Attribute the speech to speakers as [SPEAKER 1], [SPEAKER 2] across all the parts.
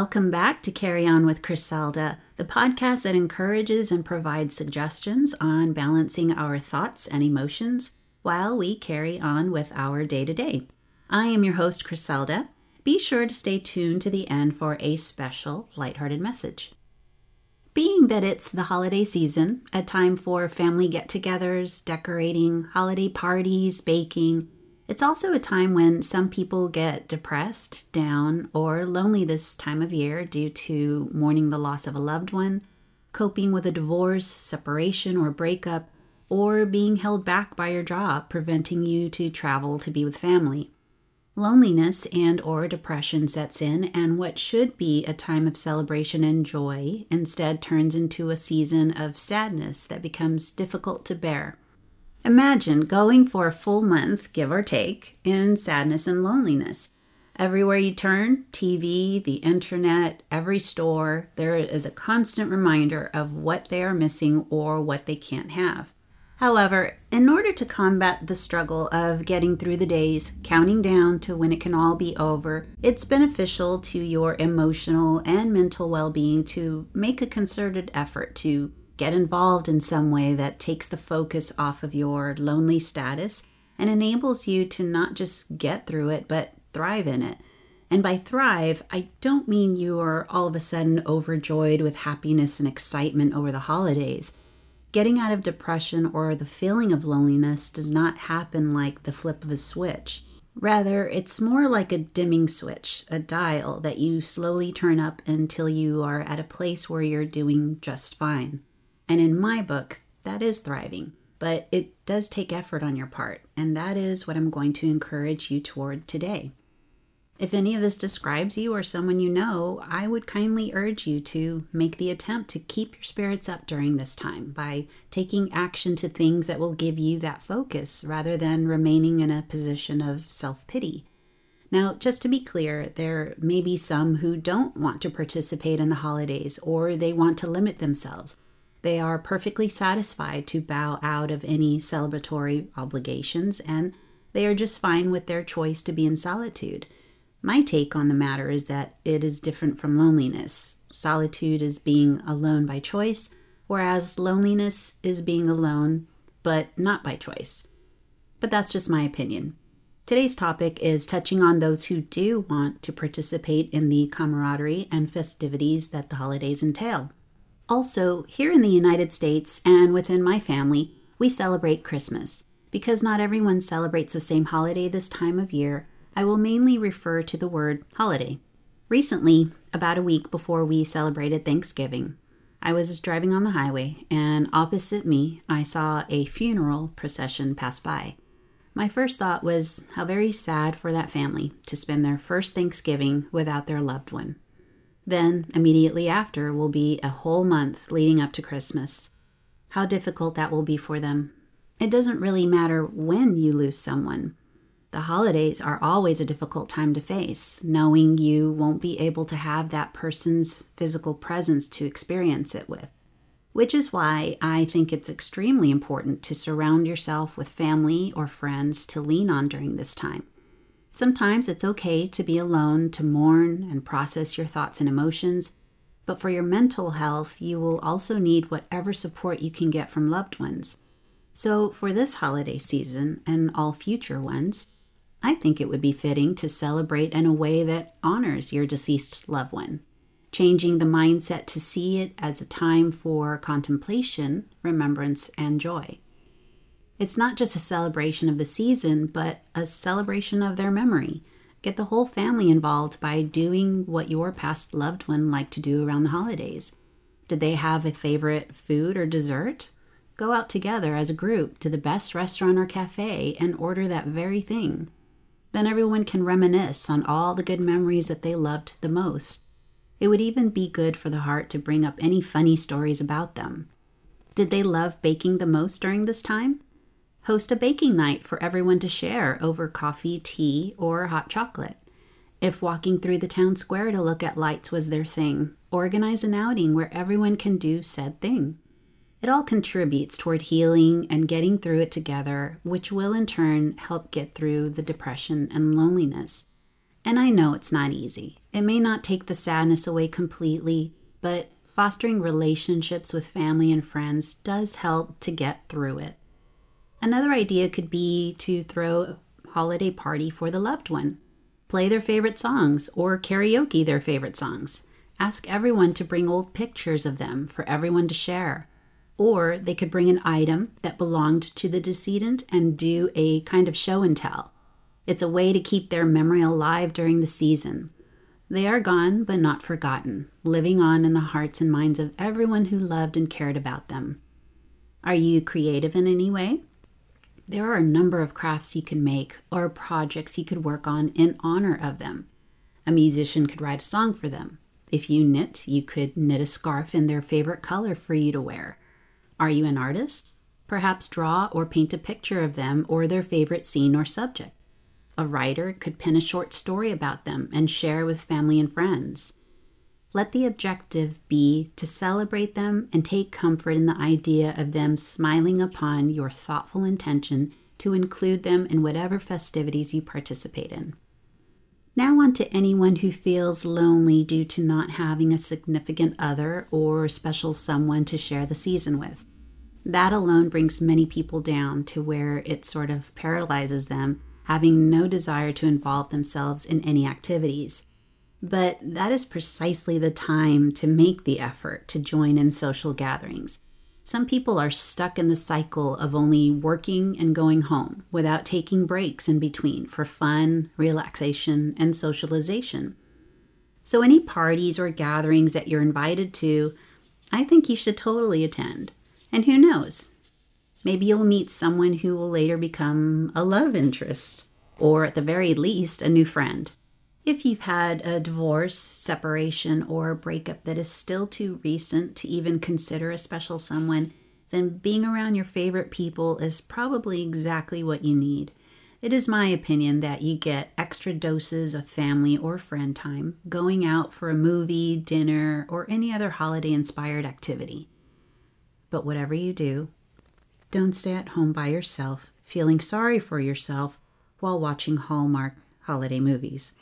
[SPEAKER 1] welcome back to Carry On with Criselda, the podcast that encourages and provides suggestions on balancing our thoughts and emotions while we carry on with our day to day. I am your host, Criselda. Be sure to stay tuned to the end for a special lighthearted message. Being that it's the holiday season, a time for family get togethers, decorating, holiday parties, baking, it's also a time when some people get depressed, down, or lonely this time of year due to mourning the loss of a loved one, coping with a divorce, separation, or breakup, or being held back by your job, preventing you to travel to be with family. Loneliness and or depression sets in and what should be a time of celebration and joy instead turns into a season of sadness that becomes difficult to bear. Imagine going for a full month, give or take, in sadness and loneliness. Everywhere you turn, TV, the internet, every store, there is a constant reminder of what they are missing or what they can't have. However, in order to combat the struggle of getting through the days, counting down to when it can all be over, it's beneficial to your emotional and mental well being to make a concerted effort to Get involved in some way that takes the focus off of your lonely status and enables you to not just get through it, but thrive in it. And by thrive, I don't mean you are all of a sudden overjoyed with happiness and excitement over the holidays. Getting out of depression or the feeling of loneliness does not happen like the flip of a switch. Rather, it's more like a dimming switch, a dial that you slowly turn up until you are at a place where you're doing just fine. And in my book, that is thriving, but it does take effort on your part, and that is what I'm going to encourage you toward today. If any of this describes you or someone you know, I would kindly urge you to make the attempt to keep your spirits up during this time by taking action to things that will give you that focus rather than remaining in a position of self pity. Now, just to be clear, there may be some who don't want to participate in the holidays or they want to limit themselves. They are perfectly satisfied to bow out of any celebratory obligations, and they are just fine with their choice to be in solitude. My take on the matter is that it is different from loneliness. Solitude is being alone by choice, whereas loneliness is being alone, but not by choice. But that's just my opinion. Today's topic is touching on those who do want to participate in the camaraderie and festivities that the holidays entail. Also, here in the United States and within my family, we celebrate Christmas. Because not everyone celebrates the same holiday this time of year, I will mainly refer to the word holiday. Recently, about a week before we celebrated Thanksgiving, I was driving on the highway, and opposite me, I saw a funeral procession pass by. My first thought was how very sad for that family to spend their first Thanksgiving without their loved one. Then, immediately after, will be a whole month leading up to Christmas. How difficult that will be for them. It doesn't really matter when you lose someone. The holidays are always a difficult time to face, knowing you won't be able to have that person's physical presence to experience it with. Which is why I think it's extremely important to surround yourself with family or friends to lean on during this time. Sometimes it's okay to be alone to mourn and process your thoughts and emotions, but for your mental health, you will also need whatever support you can get from loved ones. So, for this holiday season and all future ones, I think it would be fitting to celebrate in a way that honors your deceased loved one, changing the mindset to see it as a time for contemplation, remembrance, and joy. It's not just a celebration of the season, but a celebration of their memory. Get the whole family involved by doing what your past loved one liked to do around the holidays. Did they have a favorite food or dessert? Go out together as a group to the best restaurant or cafe and order that very thing. Then everyone can reminisce on all the good memories that they loved the most. It would even be good for the heart to bring up any funny stories about them. Did they love baking the most during this time? Host a baking night for everyone to share over coffee, tea, or hot chocolate. If walking through the town square to look at lights was their thing, organize an outing where everyone can do said thing. It all contributes toward healing and getting through it together, which will in turn help get through the depression and loneliness. And I know it's not easy. It may not take the sadness away completely, but fostering relationships with family and friends does help to get through it. Another idea could be to throw a holiday party for the loved one. Play their favorite songs or karaoke their favorite songs. Ask everyone to bring old pictures of them for everyone to share. Or they could bring an item that belonged to the decedent and do a kind of show and tell. It's a way to keep their memory alive during the season. They are gone, but not forgotten, living on in the hearts and minds of everyone who loved and cared about them. Are you creative in any way? There are a number of crafts you can make or projects you could work on in honor of them. A musician could write a song for them. If you knit, you could knit a scarf in their favorite color for you to wear. Are you an artist? Perhaps draw or paint a picture of them or their favorite scene or subject. A writer could pen a short story about them and share with family and friends. Let the objective be to celebrate them and take comfort in the idea of them smiling upon your thoughtful intention to include them in whatever festivities you participate in. Now, on to anyone who feels lonely due to not having a significant other or special someone to share the season with. That alone brings many people down to where it sort of paralyzes them, having no desire to involve themselves in any activities. But that is precisely the time to make the effort to join in social gatherings. Some people are stuck in the cycle of only working and going home without taking breaks in between for fun, relaxation, and socialization. So, any parties or gatherings that you're invited to, I think you should totally attend. And who knows? Maybe you'll meet someone who will later become a love interest, or at the very least, a new friend. If you've had a divorce, separation, or breakup that is still too recent to even consider a special someone, then being around your favorite people is probably exactly what you need. It is my opinion that you get extra doses of family or friend time going out for a movie, dinner, or any other holiday inspired activity. But whatever you do, don't stay at home by yourself feeling sorry for yourself while watching Hallmark holiday movies.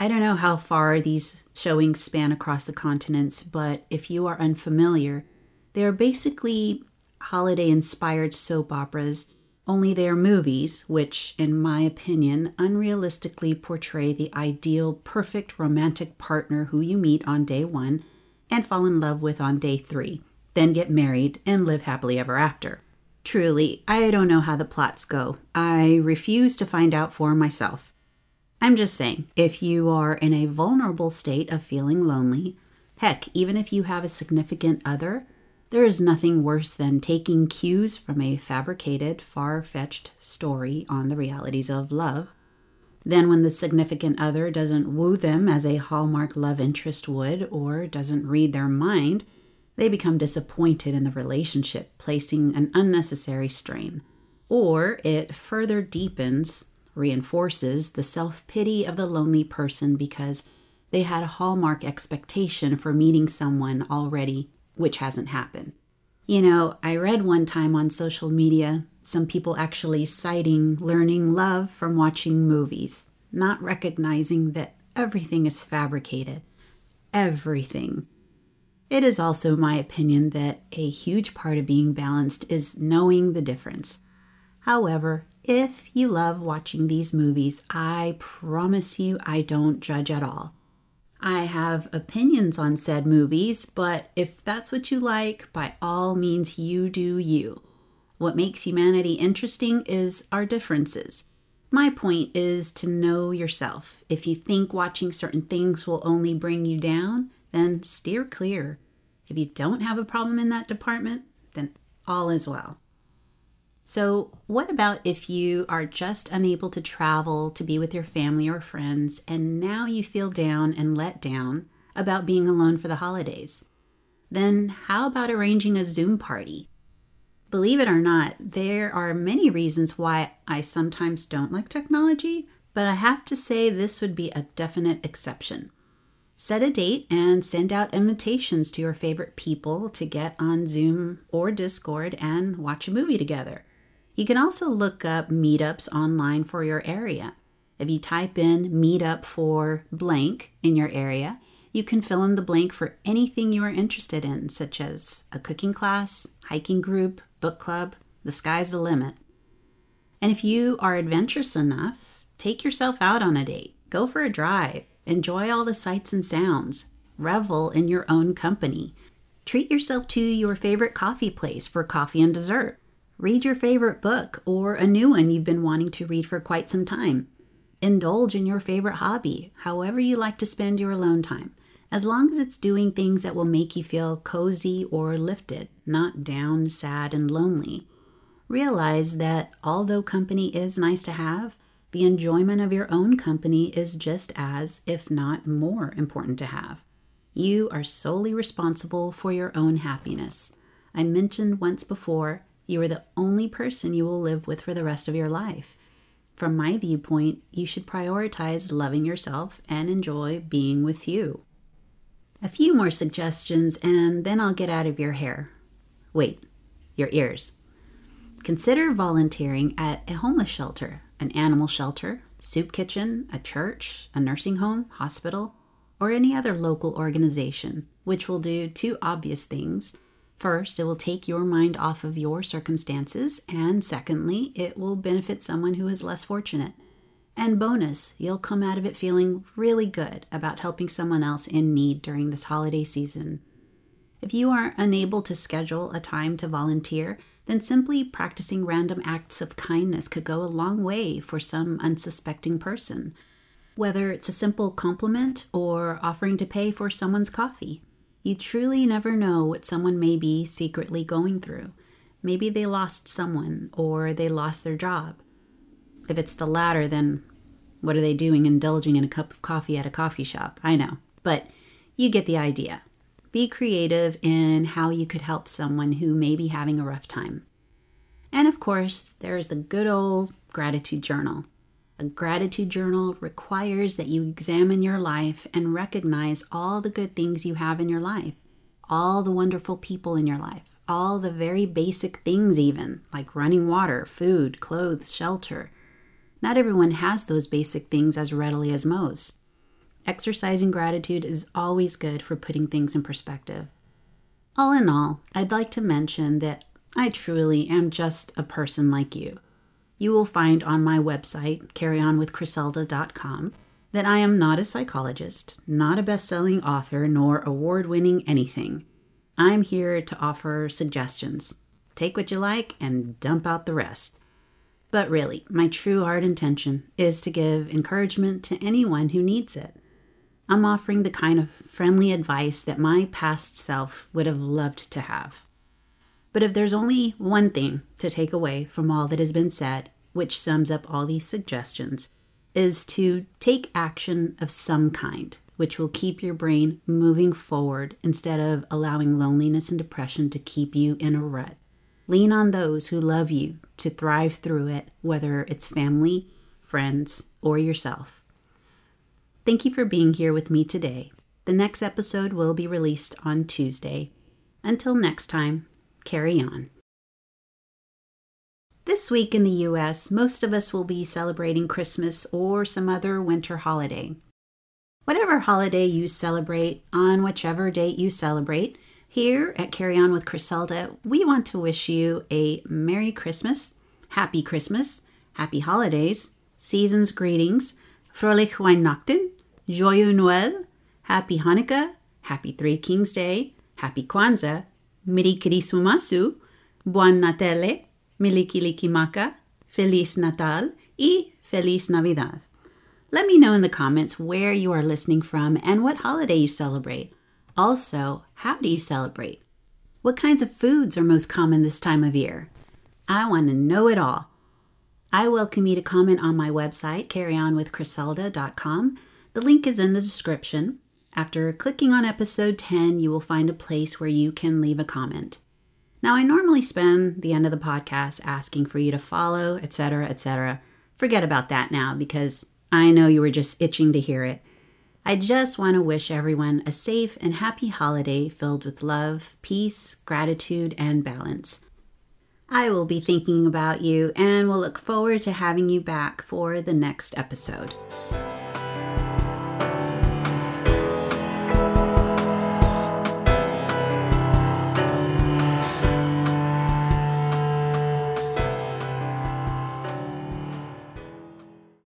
[SPEAKER 1] I don't know how far these showings span across the continents, but if you are unfamiliar, they are basically holiday inspired soap operas, only they are movies, which, in my opinion, unrealistically portray the ideal, perfect romantic partner who you meet on day one and fall in love with on day three, then get married and live happily ever after. Truly, I don't know how the plots go. I refuse to find out for myself. I'm just saying, if you are in a vulnerable state of feeling lonely, heck, even if you have a significant other, there is nothing worse than taking cues from a fabricated, far fetched story on the realities of love. Then, when the significant other doesn't woo them as a Hallmark love interest would, or doesn't read their mind, they become disappointed in the relationship, placing an unnecessary strain. Or it further deepens reinforces the self pity of the lonely person because they had a hallmark expectation for meeting someone already, which hasn't happened. You know, I read one time on social media some people actually citing learning love from watching movies, not recognizing that everything is fabricated. Everything. It is also my opinion that a huge part of being balanced is knowing the difference. However, if you love watching these movies, I promise you I don't judge at all. I have opinions on said movies, but if that's what you like, by all means, you do you. What makes humanity interesting is our differences. My point is to know yourself. If you think watching certain things will only bring you down, then steer clear. If you don't have a problem in that department, then all is well. So, what about if you are just unable to travel to be with your family or friends and now you feel down and let down about being alone for the holidays? Then, how about arranging a Zoom party? Believe it or not, there are many reasons why I sometimes don't like technology, but I have to say this would be a definite exception. Set a date and send out invitations to your favorite people to get on Zoom or Discord and watch a movie together. You can also look up meetups online for your area. If you type in meetup for blank in your area, you can fill in the blank for anything you are interested in, such as a cooking class, hiking group, book club. The sky's the limit. And if you are adventurous enough, take yourself out on a date. Go for a drive. Enjoy all the sights and sounds. Revel in your own company. Treat yourself to your favorite coffee place for coffee and dessert. Read your favorite book or a new one you've been wanting to read for quite some time. Indulge in your favorite hobby, however you like to spend your alone time, as long as it's doing things that will make you feel cozy or lifted, not down, sad, and lonely. Realize that although company is nice to have, the enjoyment of your own company is just as, if not more, important to have. You are solely responsible for your own happiness. I mentioned once before, you are the only person you will live with for the rest of your life. From my viewpoint, you should prioritize loving yourself and enjoy being with you. A few more suggestions, and then I'll get out of your hair. Wait, your ears. Consider volunteering at a homeless shelter, an animal shelter, soup kitchen, a church, a nursing home, hospital, or any other local organization, which will do two obvious things First, it will take your mind off of your circumstances, and secondly, it will benefit someone who is less fortunate. And bonus, you'll come out of it feeling really good about helping someone else in need during this holiday season. If you are unable to schedule a time to volunteer, then simply practicing random acts of kindness could go a long way for some unsuspecting person, whether it's a simple compliment or offering to pay for someone's coffee. You truly never know what someone may be secretly going through. Maybe they lost someone or they lost their job. If it's the latter, then what are they doing indulging in a cup of coffee at a coffee shop? I know, but you get the idea. Be creative in how you could help someone who may be having a rough time. And of course, there's the good old gratitude journal. A gratitude journal requires that you examine your life and recognize all the good things you have in your life, all the wonderful people in your life, all the very basic things, even like running water, food, clothes, shelter. Not everyone has those basic things as readily as most. Exercising gratitude is always good for putting things in perspective. All in all, I'd like to mention that I truly am just a person like you you will find on my website, carryonwithcriselda.com, that I am not a psychologist, not a best selling author, nor award winning anything. I'm here to offer suggestions. Take what you like and dump out the rest. But really, my true heart intention is to give encouragement to anyone who needs it. I'm offering the kind of friendly advice that my past self would have loved to have. But if there's only one thing to take away from all that has been said, which sums up all these suggestions, is to take action of some kind, which will keep your brain moving forward instead of allowing loneliness and depression to keep you in a rut. Lean on those who love you to thrive through it, whether it's family, friends, or yourself. Thank you for being here with me today. The next episode will be released on Tuesday. Until next time, carry on. This week in the US, most of us will be celebrating Christmas or some other winter holiday. Whatever holiday you celebrate, on whichever date you celebrate, here at Carry On with Criselda, we want to wish you a Merry Christmas, Happy Christmas, Happy Holidays, Season's Greetings, Fröhlich Weihnachten, Joyeux Noël, Happy Hanukkah, Happy Three Kings Day, Happy Kwanzaa, Merry Christmas, Buon Natale, Mele Kalikimaka, Feliz Natal, y Feliz Navidad. Let me know in the comments where you are listening from and what holiday you celebrate. Also, how do you celebrate? What kinds of foods are most common this time of year? I want to know it all. I welcome you to comment on my website, carryonwithcriselda.com. The link is in the description. After clicking on episode 10, you will find a place where you can leave a comment. Now, I normally spend the end of the podcast asking for you to follow, etc., etc. Forget about that now because I know you were just itching to hear it. I just want to wish everyone a safe and happy holiday filled with love, peace, gratitude, and balance. I will be thinking about you and will look forward to having you back for the next episode.